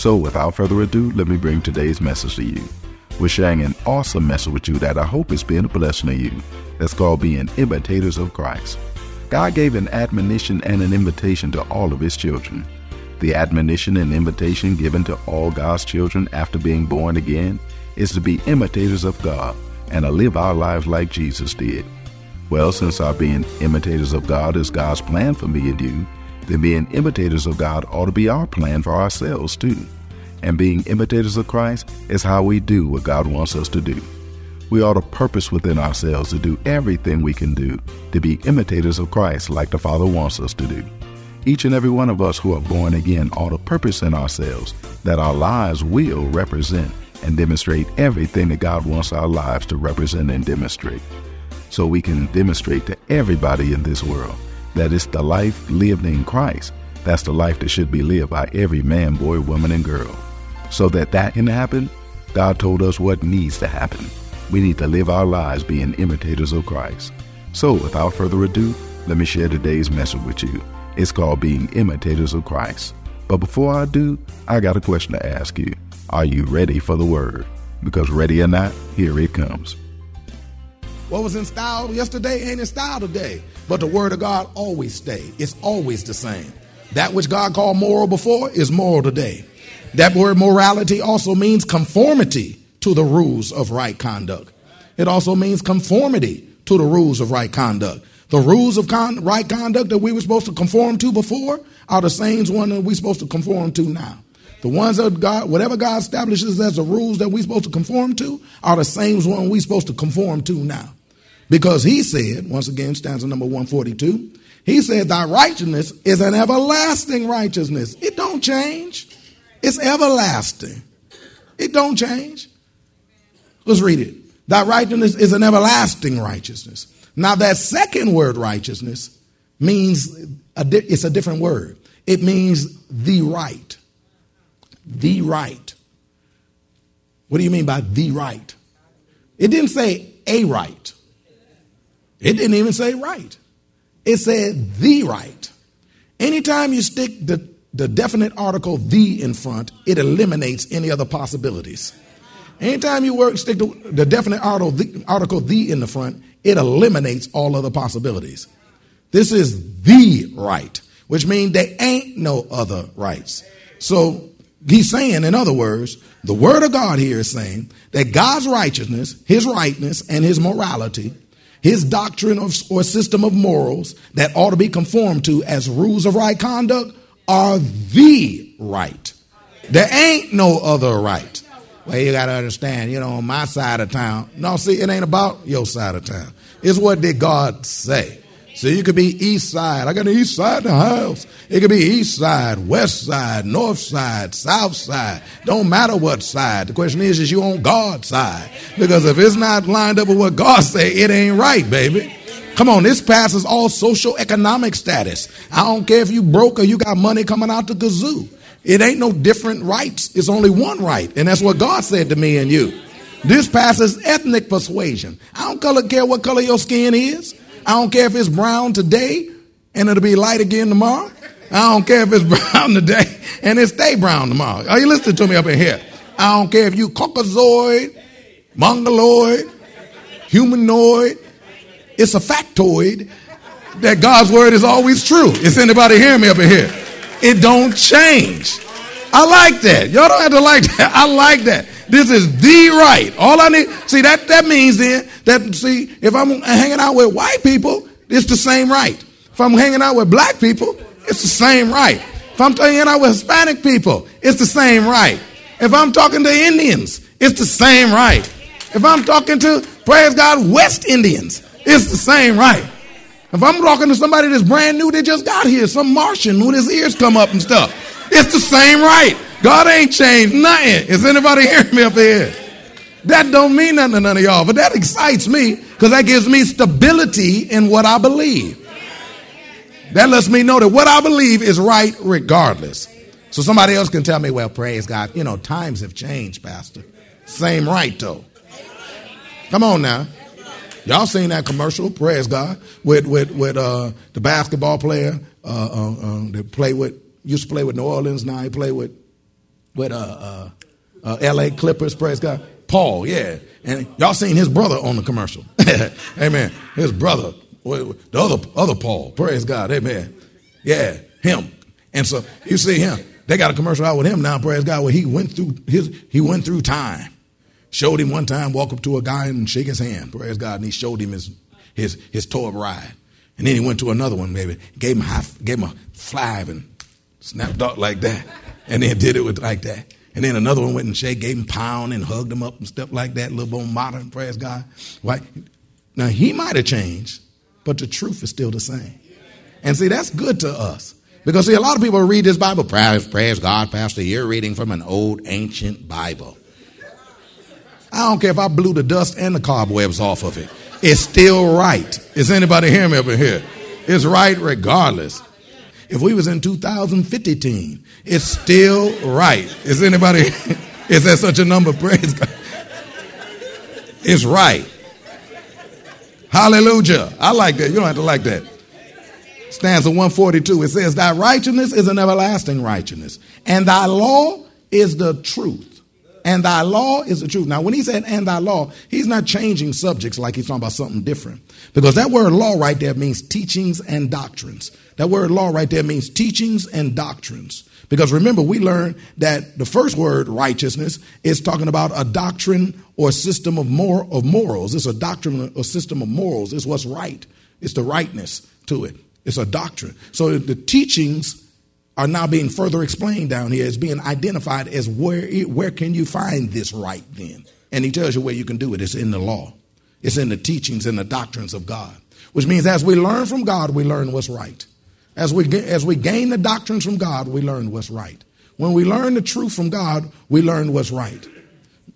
So, without further ado, let me bring today's message to you. We're sharing an awesome message with you that I hope is being a blessing to you. That's called being imitators of Christ. God gave an admonition and an invitation to all of His children. The admonition and invitation given to all God's children after being born again is to be imitators of God and to live our lives like Jesus did. Well, since our being imitators of God is God's plan for me and you, then being imitators of God ought to be our plan for ourselves too. And being imitators of Christ is how we do what God wants us to do. We ought to purpose within ourselves to do everything we can do to be imitators of Christ like the Father wants us to do. Each and every one of us who are born again ought to purpose in ourselves that our lives will represent and demonstrate everything that God wants our lives to represent and demonstrate. So we can demonstrate to everybody in this world that it's the life lived in Christ. That's the life that should be lived by every man, boy, woman, and girl. So that that can happen, God told us what needs to happen. We need to live our lives being imitators of Christ. So, without further ado, let me share today's message with you. It's called Being Imitators of Christ. But before I do, I got a question to ask you. Are you ready for the word? Because ready or not, here it comes. What was in style yesterday ain't in style today. But the word of God always stay. It's always the same. That which God called moral before is moral today. That word morality also means conformity to the rules of right conduct. It also means conformity to the rules of right conduct. The rules of con- right conduct that we were supposed to conform to before are the same ones that we're supposed to conform to now. The ones that God, whatever God establishes as the rules that we're supposed to conform to, are the same ones we're supposed to conform to now. Because he said, once again, stanza number 142, he said, Thy righteousness is an everlasting righteousness. It don't change. It's everlasting. It don't change. Let's read it. Thy righteousness is an everlasting righteousness. Now, that second word, righteousness, means a di- it's a different word. It means the right. The right. What do you mean by the right? It didn't say a right. It didn't even say right. It said the right. Anytime you stick the, the definite article the in front, it eliminates any other possibilities. Anytime you work, stick the, the definite article the, article the in the front, it eliminates all other possibilities. This is the right, which means there ain't no other rights. So he's saying, in other words, the word of God here is saying that God's righteousness, his rightness, and his morality his doctrine or system of morals that ought to be conformed to as rules of right conduct are the right. There ain't no other right. Well, you got to understand, you know, on my side of town. No, see, it ain't about your side of town. It's what did God say. So you could be east side. I got an east side in the house. It could be east side, west side, north side, south side. Don't matter what side. The question is, is you on God's side? Because if it's not lined up with what God say, it ain't right, baby. Come on, this passes all social economic status. I don't care if you broke or you got money coming out the kazoo. It ain't no different rights. It's only one right. And that's what God said to me and you. This passes ethnic persuasion. I don't color, care what color your skin is. I don't care if it's brown today and it'll be light again tomorrow. I don't care if it's brown today and it stay brown tomorrow. Are you listening to me up in here? I don't care if you Caucasoid, Mongoloid, humanoid. It's a factoid that God's word is always true. Is anybody hearing me up in here? It don't change. I like that. Y'all don't have to like that. I like that. This is the right. All I need. See that that means then that see if I'm hanging out with white people, it's the same right. If I'm hanging out with black people, it's the same right. If I'm hanging out with Hispanic people, it's the same right. If I'm talking to Indians, it's the same right. If I'm talking to, praise God, West Indians, it's the same right. If I'm talking to somebody that's brand new, they just got here, some Martian with his ears come up and stuff, it's the same right. God ain't changed nothing. Is anybody hearing me up here? That don't mean nothing to none of y'all, but that excites me because that gives me stability in what I believe. That lets me know that what I believe is right regardless. So somebody else can tell me, well, praise God. You know, times have changed, Pastor. Same right, though. Come on now. Y'all seen that commercial, praise God, with with with uh, the basketball player uh, uh, uh that play with used to play with New Orleans. Now he play with with uh, uh, uh L.A. Clippers. Praise God, Paul. Yeah, and y'all seen his brother on the commercial. Amen. His brother, the other other Paul. Praise God. Amen. Yeah, him. And so you see him. They got a commercial out with him now, praise God, where he went through his he went through time. Showed him one time, walk up to a guy and shake his hand, praise God, and he showed him his his his tour ride. And then he went to another one, maybe, gave him half, gave him a five and snapped out like that. And then did it with like that. And then another one went and shake, gave him pound and hugged him up and stuff like that, a little more modern, praise God. Right? Now he might have changed, but the truth is still the same. And see, that's good to us. Because see, a lot of people read this Bible, praise, praise God, Pastor, you're reading from an old ancient Bible. I don't care if I blew the dust and the cobwebs off of it. It's still right. Is anybody hearing me here? It's right regardless. If we was in 2015, it's still right. Is anybody, is there such a number? Praise God. It's right. Hallelujah. I like that. You don't have to like that stanza 142. It says, Thy righteousness is an everlasting righteousness, and thy law is the truth. And thy law is the truth. Now, when he said, and thy law, he's not changing subjects like he's talking about something different. Because that word law right there means teachings and doctrines. That word law right there means teachings and doctrines. Because remember, we learned that the first word, righteousness, is talking about a doctrine or system of, mor- of morals. It's a doctrine or system of morals. It's what's right. It's the rightness to it. It's a doctrine. So the teachings are now being further explained down here. It's being identified as where, it, where can you find this right then? And he tells you where you can do it. It's in the law. It's in the teachings and the doctrines of God. Which means as we learn from God, we learn what's right. As we, as we gain the doctrines from God, we learn what's right. When we learn the truth from God, we learn what's right.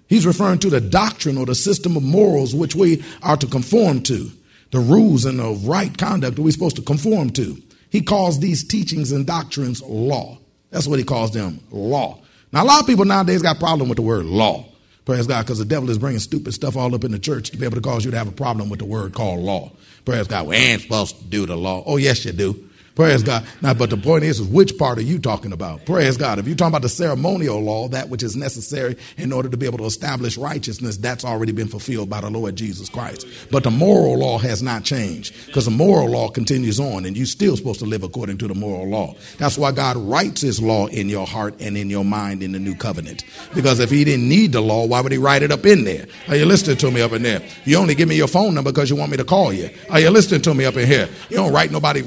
He's referring to the doctrine or the system of morals which we are to conform to the rules and the right conduct that we're supposed to conform to. He calls these teachings and doctrines law. That's what he calls them, law. Now, a lot of people nowadays got problem with the word law. Praise God, because the devil is bringing stupid stuff all up in the church to be able to cause you to have a problem with the word called law. Praise God, we ain't supposed to do the law. Oh, yes, you do. Praise God. Now, but the point is, is which part are you talking about? Praise God. If you're talking about the ceremonial law, that which is necessary in order to be able to establish righteousness, that's already been fulfilled by the Lord Jesus Christ. But the moral law has not changed because the moral law continues on and you're still supposed to live according to the moral law. That's why God writes his law in your heart and in your mind in the new covenant. Because if he didn't need the law, why would he write it up in there? Are you listening to me up in there? You only give me your phone number because you want me to call you. Are you listening to me up in here? You don't write nobody,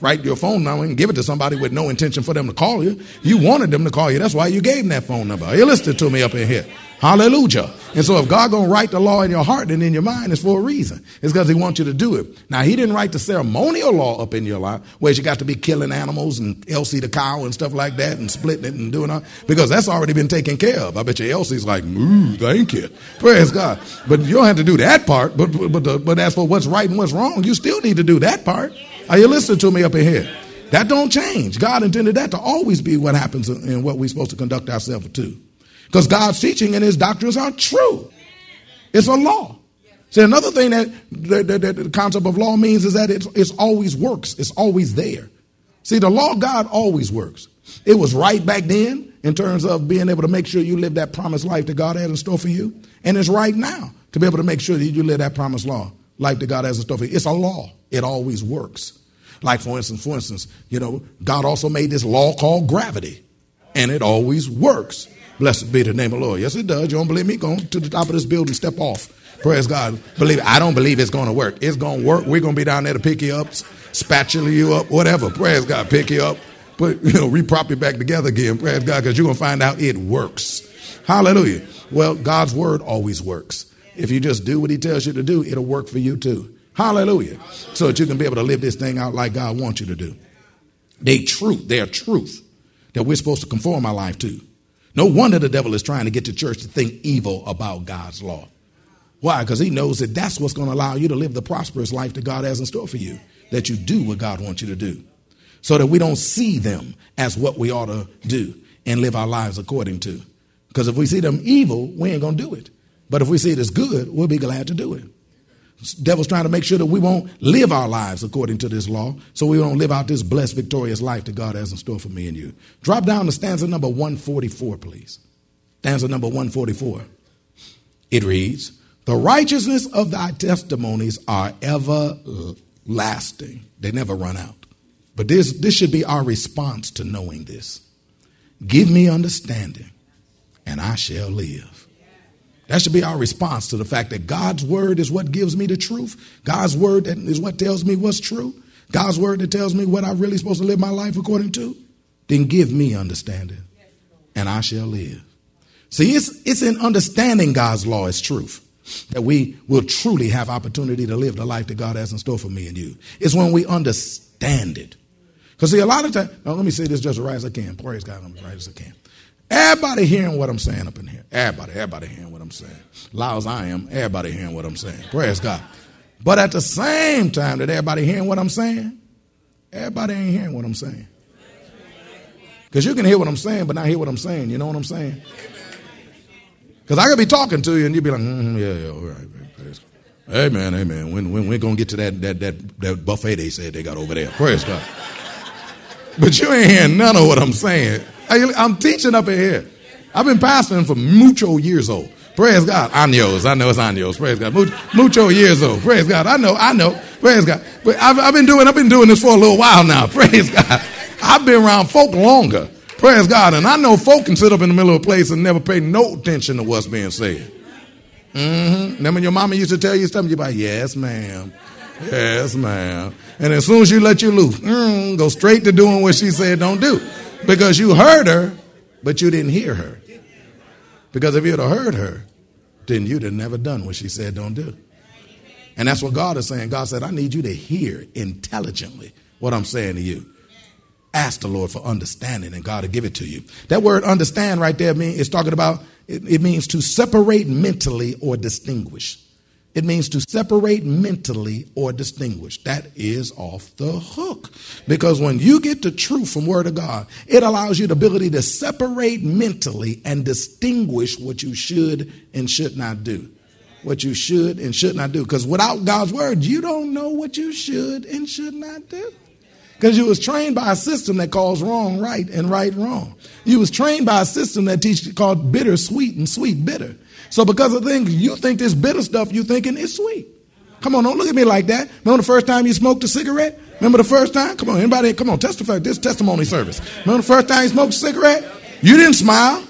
write your phone number and give it to somebody with no intention for them to call you. You wanted them to call you. That's why you gave them that phone number. You listened to me up in here. Hallelujah. And so if God gonna write the law in your heart and in your mind, it's for a reason. It's because he wants you to do it. Now he didn't write the ceremonial law up in your life where you got to be killing animals and Elsie the cow and stuff like that and splitting it and doing all because that's already been taken care of. I bet you Elsie's like, moo, thank you. Praise God. But you don't have to do that part. But but, but as for what's right and what's wrong, you still need to do that part. Are you listening to me up in here? That don't change. God intended that to always be what happens in what we're supposed to conduct ourselves to. Because God's teaching and his doctrines are true. It's a law. See, another thing that, that, that the concept of law means is that it it's always works. It's always there. See, the law of God always works. It was right back then in terms of being able to make sure you live that promised life that God had in store for you. And it's right now to be able to make sure that you live that promised law, life that God has in store for you. It's a law. It always works. Like for instance, for instance, you know, God also made this law called gravity, and it always works. Blessed be the name of the Lord. Yes, it does. You don't believe me? Go to the top of this building, step off. Praise God. Believe it. I don't believe it's going to work. It's going to work. We're going to be down there to pick you up, spatula you up, whatever. Praise God. Pick you up, put you know, reprop you back together again. Praise God, because you're going to find out it works. Hallelujah. Well, God's word always works. If you just do what He tells you to do, it'll work for you too. Hallelujah. So that you can be able to live this thing out like God wants you to do. They truth, they're truth that we're supposed to conform our life to. No wonder the devil is trying to get the church to think evil about God's law. Why? Because he knows that that's what's going to allow you to live the prosperous life that God has in store for you, that you do what God wants you to do, so that we don't see them as what we ought to do and live our lives according to. Because if we see them evil, we ain't going to do it. But if we see it as good, we'll be glad to do it. The devil's trying to make sure that we won't live our lives according to this law, so we won't live out this blessed, victorious life that God has in store for me and you. Drop down to stanza number 144, please. Stanza number 144. It reads, the righteousness of thy testimonies are everlasting. They never run out. But this, this should be our response to knowing this. Give me understanding, and I shall live. That should be our response to the fact that God's word is what gives me the truth. God's word is what tells me what's true. God's word that tells me what I'm really supposed to live my life according to. Then give me understanding, and I shall live. See, it's, it's in understanding God's law as truth that we will truly have opportunity to live the life that God has in store for me and you. It's when we understand it. Because see, a lot of times, let me say this just as right as I can. Praise God, I'm as right as I can. Everybody hearing what I'm saying up in here. Everybody, everybody hearing what I'm saying. Loud as I am, everybody hearing what I'm saying. Praise God. But at the same time that everybody hearing what I'm saying, everybody ain't hearing what I'm saying. Because you can hear what I'm saying, but not hear what I'm saying. You know what I'm saying? Because I could be talking to you and you'd be like, mm, yeah, yeah, all right. Amen, amen. When, when we're going to get to that, that, that, that buffet they said they got over there. Praise God. But you ain't hearing none of what I'm saying. I, I'm teaching up in here. I've been pastoring for mucho years old. Praise God. Años. I know it's años. Praise God. Mucho years old. Praise God. I know. I know. Praise God. But I've, I've been doing, I've been doing this for a little while now. Praise God. I've been around folk longer. Praise God. And I know folk can sit up in the middle of a place and never pay no attention to what's being said. Mm-hmm. When your mama used to tell you something, you're like, yes, ma'am. Yes, ma'am. And as soon as she let you loose, mm, go straight to doing what she said don't do. Because you heard her, but you didn't hear her. Because if you'd have heard her, then you'd have never done what she said don't do. And that's what God is saying. God said, I need you to hear intelligently what I'm saying to you. Ask the Lord for understanding and God will give it to you. That word understand right there means is talking about, it, it means to separate mentally or distinguish. It means to separate mentally or distinguish. That is off the hook. Because when you get the truth from Word of God, it allows you the ability to separate mentally and distinguish what you should and should not do. What you should and should not do. Because without God's Word, you don't know what you should and should not do. Because you was trained by a system that calls wrong right and right wrong. You was trained by a system that teach called bitter sweet and sweet bitter. So because of things you think this bitter stuff you thinking is sweet. Come on, don't look at me like that. Remember the first time you smoked a cigarette? Remember the first time? Come on, anybody, come on, testify this testimony service. Remember the first time you smoked a cigarette? You didn't smile.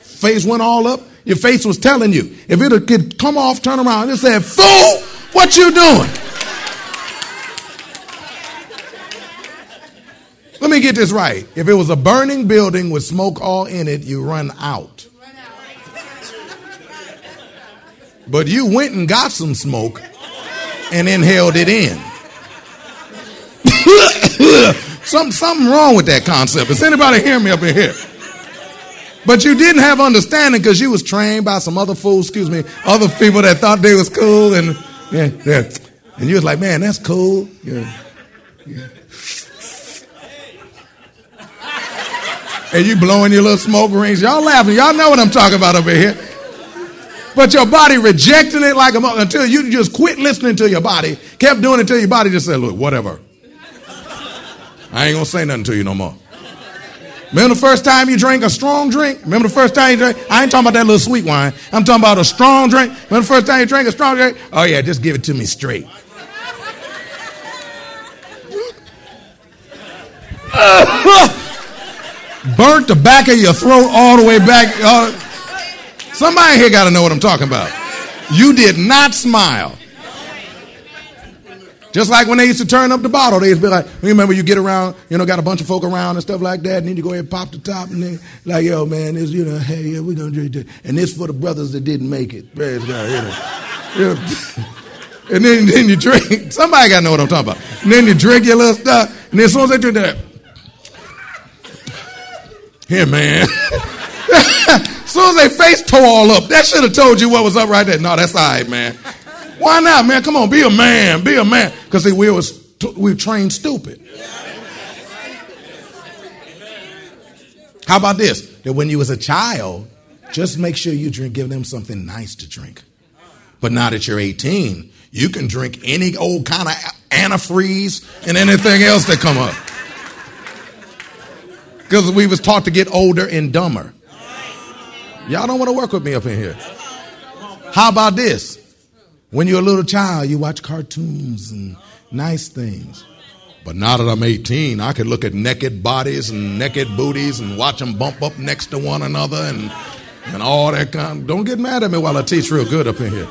face went all up. Your face was telling you. If it could come off, turn around, it said, fool! What you doing? Let me get this right. If it was a burning building with smoke all in it, you run out. But you went and got some smoke and inhaled it in. Some, something wrong with that concept. Is anybody hearing me up in here? But you didn't have understanding because you was trained by some other fools, excuse me, other people that thought they was cool and yeah, yeah. And you was like, man, that's cool. Yeah. yeah. And you blowing your little smoke rings. Y'all laughing. Y'all know what I'm talking about over here. But your body rejecting it like a mother until you just quit listening to your body, kept doing it until your body just said, look, whatever. I ain't gonna say nothing to you no more. Remember the first time you drank a strong drink? Remember the first time you drank? I ain't talking about that little sweet wine. I'm talking about a strong drink. Remember the first time you drank a strong drink? Oh yeah, just give it to me straight. Burnt the back of your throat all the way back. Uh, somebody here got to know what I'm talking about. You did not smile. Just like when they used to turn up the bottle, they used to be like, you remember you get around, you know, got a bunch of folk around and stuff like that, and then you go ahead and pop the top, and then like, yo, man, this, you know, hey, yeah, we're gonna drink this, and this for the brothers that didn't make it. Praise God, you know. and then, then you drink. Somebody got to know what I'm talking about. And then you drink your little stuff, and then as soon as they drink that, here, man. as soon as they face tore all up, that should have told you what was up right there. No, that's all right, man. Why not, man? Come on, be a man, be a man. Because we was we were trained stupid. How about this? That when you was a child, just make sure you drink, give them something nice to drink. But now that you're 18, you can drink any old kind of antifreeze and anything else that come up. Because we was taught to get older and dumber. Y'all don't want to work with me up in here. How about this? When you're a little child, you watch cartoons and nice things. But now that I'm 18, I can look at naked bodies and naked booties and watch them bump up next to one another and, and all that kind. Don't get mad at me while I teach real good up in here.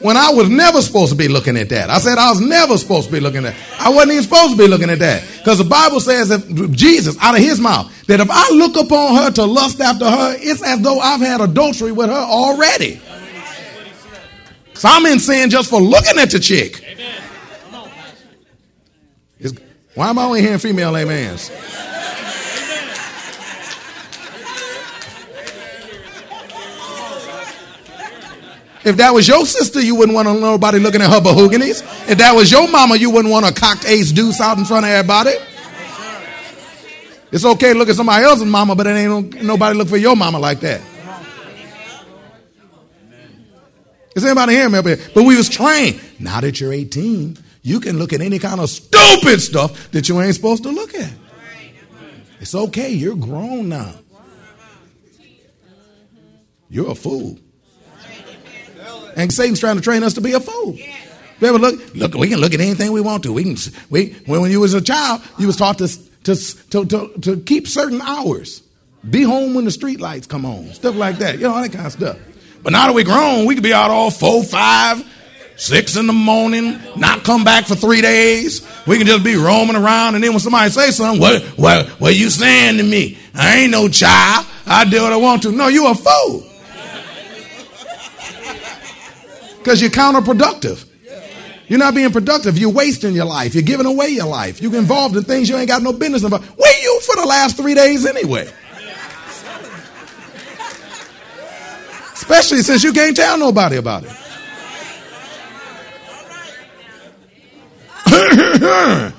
When I was never supposed to be looking at that. I said I was never supposed to be looking at that. I wasn't even supposed to be looking at that. Because the Bible says that Jesus, out of his mouth, that if I look upon her to lust after her, it's as though I've had adultery with her already. So I'm in sin just for looking at the chick. It's, why am I only hearing female amens? If that was your sister, you wouldn't want nobody looking at her bahooganies. If that was your mama, you wouldn't want a cocked ace deuce out in front of everybody. It's okay to look at somebody else's mama, but it ain't nobody look for your mama like that. Is anybody hearing me up here? But we was trained. Now that you're 18, you can look at any kind of stupid stuff that you ain't supposed to look at. It's okay. You're grown now. You're a fool. And Satan's trying to train us to be a fool. We ever look? Look, we can look at anything we want to. We can. We when you was a child, you was taught to to to to, to keep certain hours. Be home when the street lights come on. Stuff like that. You know, all that kind of stuff. But now that we grown, we could be out all four, five, six in the morning, not come back for three days. We can just be roaming around, and then when somebody say something, what, what, what you saying to me? I ain't no child. I do what I want to. No, you a fool. Because you're counterproductive. You're not being productive. You're wasting your life. You're giving away your life. You're involved in things you ain't got no business about. Where you for the last three days anyway? Especially since you can't tell nobody about it.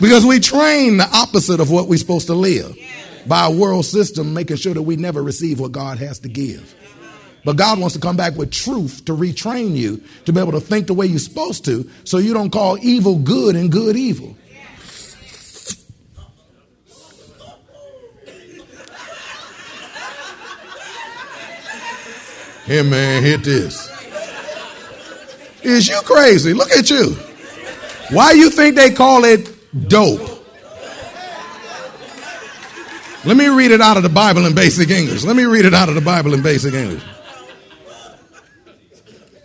because we train the opposite of what we're supposed to live by a world system, making sure that we never receive what God has to give. But God wants to come back with truth to retrain you to be able to think the way you're supposed to so you don't call evil good and good evil. Here, man, hit this. Is you crazy? Look at you. Why you think they call it dope? Let me read it out of the Bible in basic English. Let me read it out of the Bible in basic English.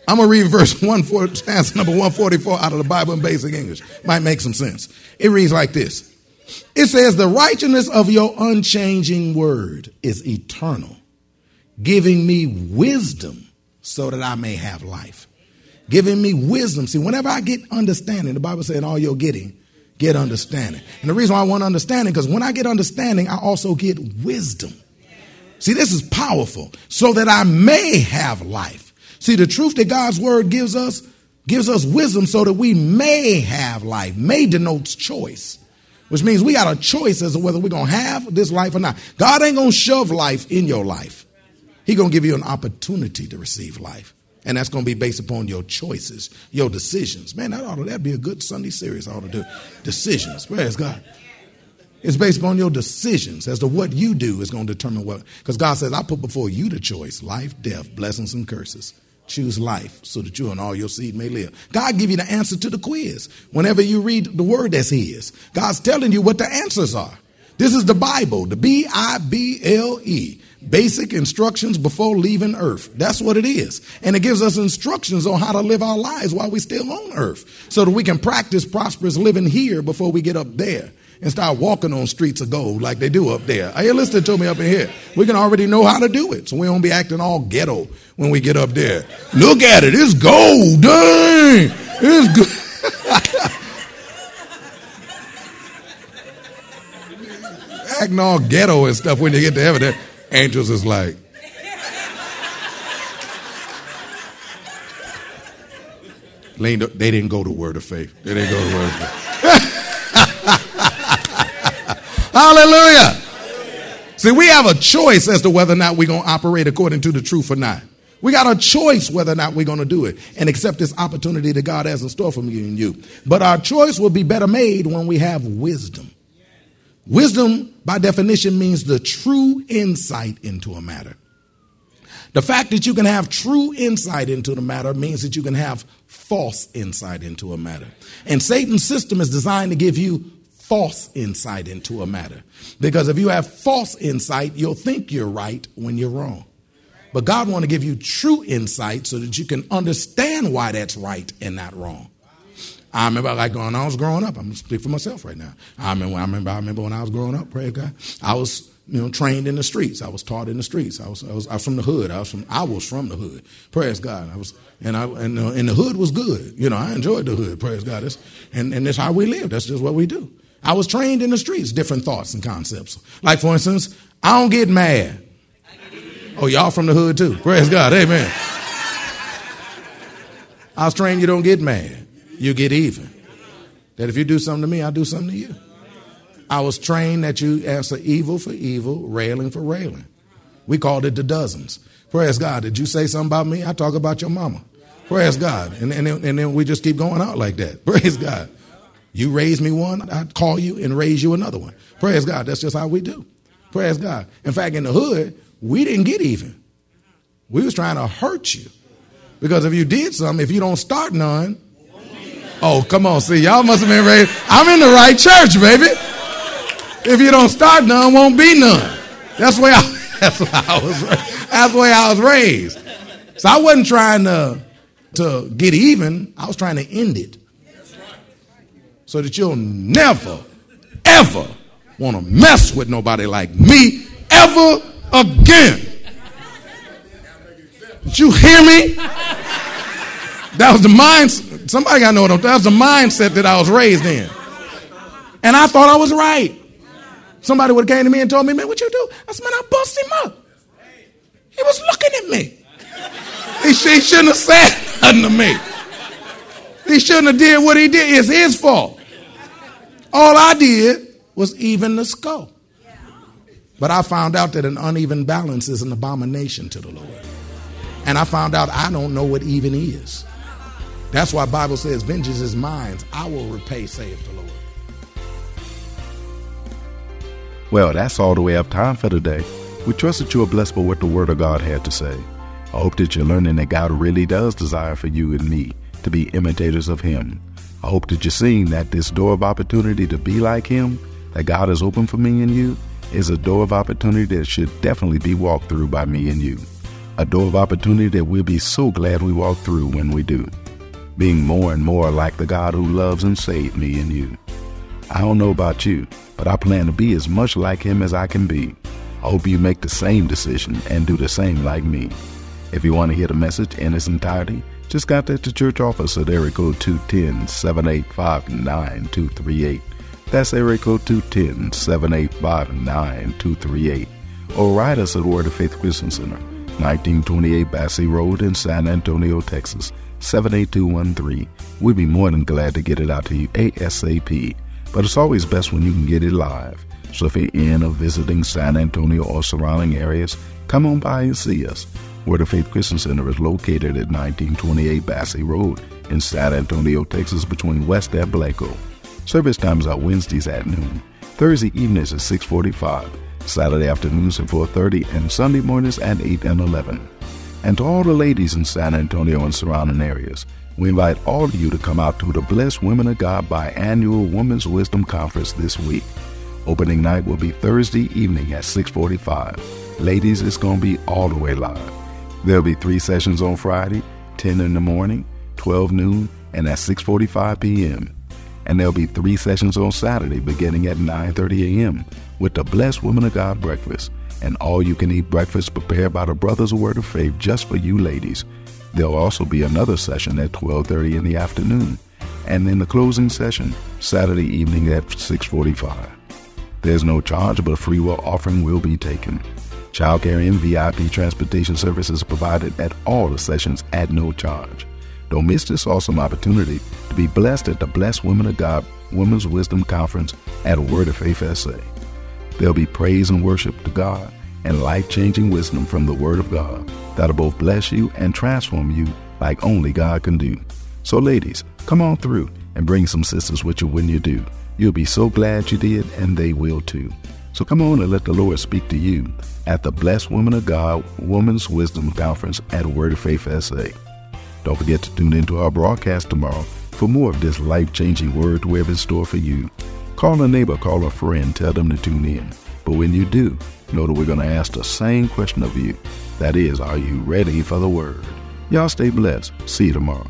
I'm going to read verse 1, stanza number 144 out of the Bible in basic English. Might make some sense. It reads like this. It says, the righteousness of your unchanging word is eternal giving me wisdom so that I may have life. Giving me wisdom. See, whenever I get understanding, the Bible said, all you're getting, get understanding. And the reason why I want understanding, because when I get understanding, I also get wisdom. See, this is powerful, so that I may have life. See, the truth that God's word gives us gives us wisdom so that we may have life. May denotes choice, which means we got a choice as to whether we're going to have this life or not. God ain't going to shove life in your life. He's going to give you an opportunity to receive life. And that's going to be based upon your choices, your decisions. Man, that ought to that'd be a good Sunday series. I ought to do decisions. Praise God? It's based upon your decisions as to what you do is going to determine what. Because God says, I put before you the choice life, death, blessings, and curses. Choose life so that you and all your seed may live. God give you the answer to the quiz. Whenever you read the word that's His, God's telling you what the answers are. This is the Bible, the B I B L E. Basic instructions before leaving earth. That's what it is. And it gives us instructions on how to live our lives while we're still on earth so that we can practice prosperous living here before we get up there and start walking on streets of gold like they do up there. Are you listening to me up in here? We can already know how to do it, so we don't be acting all ghetto when we get up there. Look at it, it's gold, dang, it's good. acting all ghetto and stuff when you get to heaven. Angels is like, they didn't go to word of faith. They didn't go to word of faith. Hallelujah. See, we have a choice as to whether or not we're going to operate according to the truth or not. We got a choice whether or not we're going to do it and accept this opportunity that God has in store for me and you. But our choice will be better made when we have wisdom. Wisdom, by definition, means the true insight into a matter. The fact that you can have true insight into the matter means that you can have false insight into a matter. And Satan's system is designed to give you false insight into a matter. Because if you have false insight, you'll think you're right when you're wrong. But God want to give you true insight so that you can understand why that's right and not wrong. I remember like when I was growing up. I'm gonna speak for myself right now. I remember. I remember. I remember when I was growing up. Praise God. I was you know trained in the streets. I was taught in the streets. I was. I was. I was from the hood. I was from. I was from the hood. Praise God. I was. And I and, uh, and the hood was good. You know, I enjoyed the hood. Praise God. And and that's how we live. That's just what we do. I was trained in the streets, different thoughts and concepts. Like for instance, I don't get mad. Oh, y'all from the hood too. Praise God. Amen. I was trained you don't get mad you get even. That if you do something to me, I'll do something to you. I was trained that you answer evil for evil, railing for railing. We called it the dozens. Praise God. Did you say something about me? I talk about your mama. Praise God. And, and, and then we just keep going out like that. Praise God. You raise me one, I call you and raise you another one. Praise God. That's just how we do. Praise God. In fact, in the hood, we didn't get even. We was trying to hurt you. Because if you did something, if you don't start none, Oh, come on. See, y'all must have been raised. I'm in the right church, baby. If you don't start none, won't be none. That's where I, that's where I was. That's the way I was raised. So I wasn't trying to to get even. I was trying to end it, so that you'll never, ever want to mess with nobody like me ever again. Did you hear me? That was the mindset. Somebody got to know I'm That's the mindset that I was raised in. And I thought I was right. Somebody would have came to me and told me, man, what you do? I said, man, I bust him up. He was looking at me. He, he shouldn't have said nothing to me. He shouldn't have did what he did. It's his fault. All I did was even the score. But I found out that an uneven balance is an abomination to the Lord. And I found out I don't know what even is. That's why Bible says, vengeance is mine. I will repay, saith the Lord. Well, that's all the way up time for today. We trust that you are blessed by what the Word of God had to say. I hope that you're learning that God really does desire for you and me to be imitators of Him. I hope that you're seeing that this door of opportunity to be like Him that God has opened for me and you is a door of opportunity that should definitely be walked through by me and you. A door of opportunity that we'll be so glad we walk through when we do being more and more like the God who loves and saved me and you. I don't know about you, but I plan to be as much like Him as I can be. I hope you make the same decision and do the same like me. If you want to hear the message in its entirety, just contact the church office at area code 210-785-9238. That's area code 210-785-9238. Or write us at Word of Faith Christian Center, 1928 Basse Road in San Antonio, Texas 78213. We'd be more than glad to get it out to you ASAP. But it's always best when you can get it live. So if you're in or visiting San Antonio or surrounding areas, come on by and see us. Word the Faith Christian Center is located at 1928 Basse Road in San Antonio, Texas, between West and Blanco. Service times are Wednesdays at noon Thursday evenings at 645, Saturday afternoons at 4.30, and Sunday mornings at 8 and 11. And to all the ladies in San Antonio and surrounding areas, we invite all of you to come out to the Blessed Women of God biannual Women's Wisdom Conference this week. Opening night will be Thursday evening at 645. Ladies, it's going to be all the way live. There'll be three sessions on Friday, 10 in the morning, 12 noon, and at 6:45 p.m. And there'll be three sessions on Saturday beginning at 9:30 a.m. with the Blessed Women of God breakfast, and all you can eat breakfast prepared by the Brothers of Word of Faith just for you ladies. There'll also be another session at 12:30 in the afternoon, and then the closing session Saturday evening at 6:45. There's no charge, but a free will offering will be taken. Childcare and VIP transportation services provided at all the sessions at no charge. Don't miss this awesome opportunity to be blessed at the Blessed Women of God Women's Wisdom Conference at Word of Faith SA. There'll be praise and worship to God and life changing wisdom from the Word of God that'll both bless you and transform you like only God can do. So, ladies, come on through and bring some sisters with you when you do. You'll be so glad you did, and they will too. So come on and let the Lord speak to you at the Blessed Woman of God Women's Wisdom Conference at Word of Faith SA. Don't forget to tune into our broadcast tomorrow for more of this life changing word we have in store for you. Call a neighbor, call a friend, tell them to tune in. But when you do, know that we're going to ask the same question of you. That is, are you ready for the word? Y'all stay blessed. See you tomorrow.